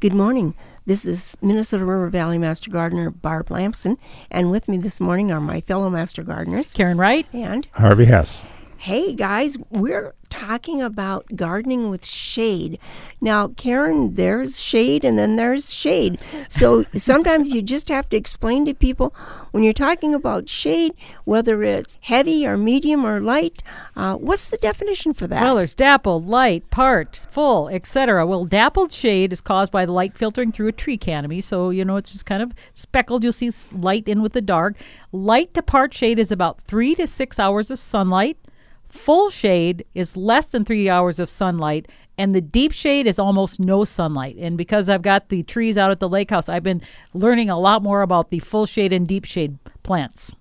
Good morning. This is Minnesota River Valley Master Gardener Barb Lamson, and with me this morning are my fellow Master Gardeners, Karen Wright and Harvey Hesse. Hey guys, we're talking about gardening with shade. Now, Karen, there's shade and then there's shade. So sometimes you just have to explain to people when you're talking about shade, whether it's heavy or medium or light, uh, what's the definition for that? Well, there's dappled, light, part, full, etc. Well, dappled shade is caused by the light filtering through a tree canopy, so you know it's just kind of speckled. You'll see light in with the dark. Light to part shade is about three to six hours of sunlight. Full shade is less than three hours of sunlight, and the deep shade is almost no sunlight. And because I've got the trees out at the lake house, I've been learning a lot more about the full shade and deep shade plants.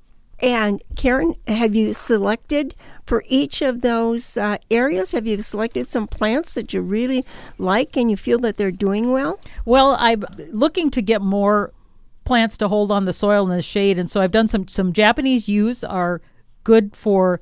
And Karen, have you selected for each of those uh, areas? Have you selected some plants that you really like and you feel that they're doing well? Well, I'm looking to get more plants to hold on the soil and the shade, and so I've done some some Japanese yews are good for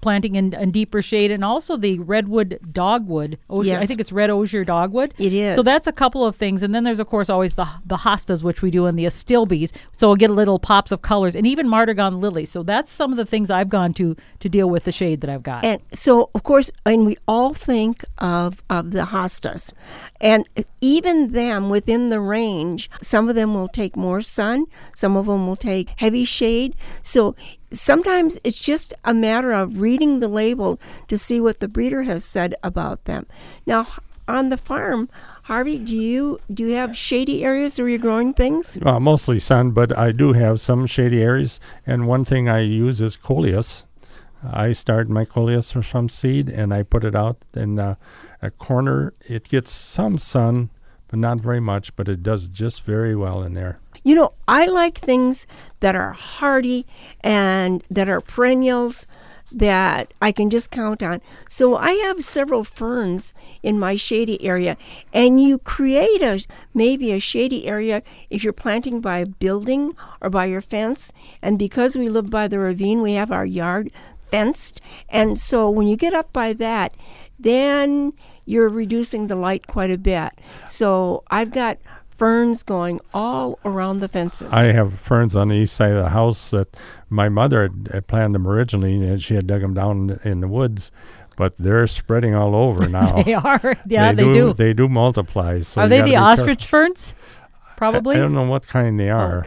planting in, in, deeper shade, and also the redwood dogwood. Osier, yes. I think it's red osier dogwood. It is. So that's a couple of things, and then there's of course always the the hostas, which we do, and the astilbes. So we'll get little pops of colors, and even martagon lilies. So that's some of the things I've gone to to deal with the shade that I've got. And so of course, and we all think of of the hostas, and even them within the range, some of them will take more sun, some of them will take heavy shade. So sometimes it's just a matter of reading the label to see what the breeder has said about them. Now, on the farm, Harvey, do you do you have shady areas where you're growing things? Uh, mostly sun, but I do have some shady areas. And one thing I use is coleus. I start my coleus from seed and I put it out in uh, a corner. It gets some sun, but not very much. But it does just very well in there. You know, I like things that are hardy and that are perennials that I can just count on. So I have several ferns in my shady area, and you create a maybe a shady area if you're planting by a building or by your fence. And because we live by the ravine, we have our yard fenced, and so when you get up by that, then you're reducing the light quite a bit. So I've got ferns going all around the fences. I have ferns on the east side of the house that my mother had, had planted them originally, and she had dug them down in the woods. But they're spreading all over now. they are, yeah, they, they, do, do. They do multiply. So are they the ostrich ferns? Probably. I, I, don't know what kind they oh, are.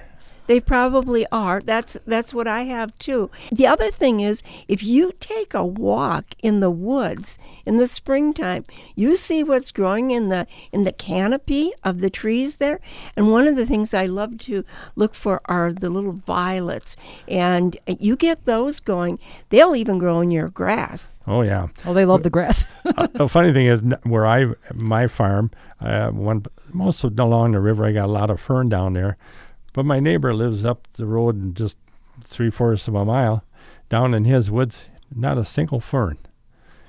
They probably are. That's that's what I have too. The other thing is if you take a walk in the woods in the springtime, you see what's growing in the in the canopy of the trees there. And one of the things I love to look for are the little violets. And you get those going, they'll even grow in your grass. Oh yeah. Oh, they love the grass. uh, the funny thing is where I my farm, uh, one most of along the river, I got a lot of fern down there. But my neighbor lives up the road just three fourths of a mile. Down in his woods, not a single fern.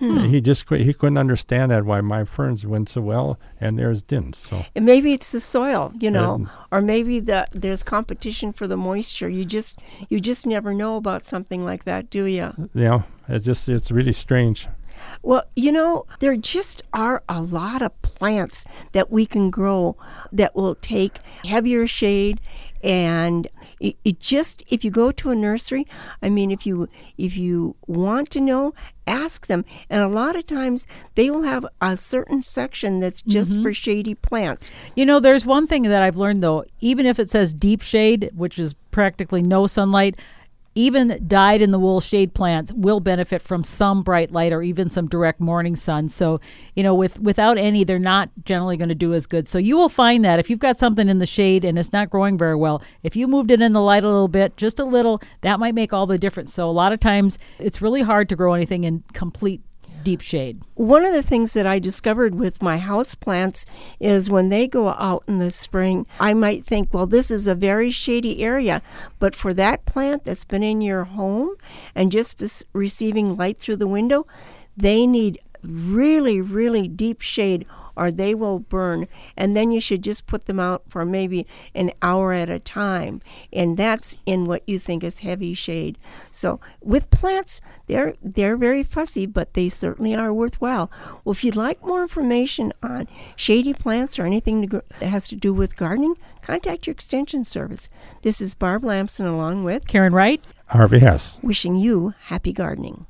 Hmm. He just he couldn't understand that why my ferns went so well and theirs didn't. So and maybe it's the soil, you know, or maybe the there's competition for the moisture. You just you just never know about something like that, do you? Yeah, it's just it's really strange. Well, you know, there just are a lot of plants that we can grow that will take heavier shade. And it, it, just if you go to a nursery i mean if you if you want to know ask them. And a lot of times they will have a certain section that's just mm-hmm. for shady plants. You know there's one thing that i've learned though. Even if it says deep shade which is practically no sunlight even dyed in the wool shade plants will benefit from some bright light or even some direct morning sun. So, you know, with without any, they're not generally going to do as good. So you will find that if you've got something in the shade and it's not growing very well, if you moved it in the light a little bit, just a little, that might make all the difference. So a lot of times it's really hard to grow anything in complete deep shade. One of the things that I discovered with my house plants is when they go out in the spring, I might think, well, this is a very shady area. But for that plant that's been in your home and just receiving light through the window, they need really, really deep shade or they will burn. And then you should just put them out for maybe an hour at a time. And that's in what you think is heavy shade. So with plants, they're they're very fussy, but they certainly are worthwhile. Well, if you'd like more information on shady plants or anything that has to do with gardening, contact your extension service. This is Barb Lamson along with Karen Wright. Harvey Hesse. wishing you happy gardening.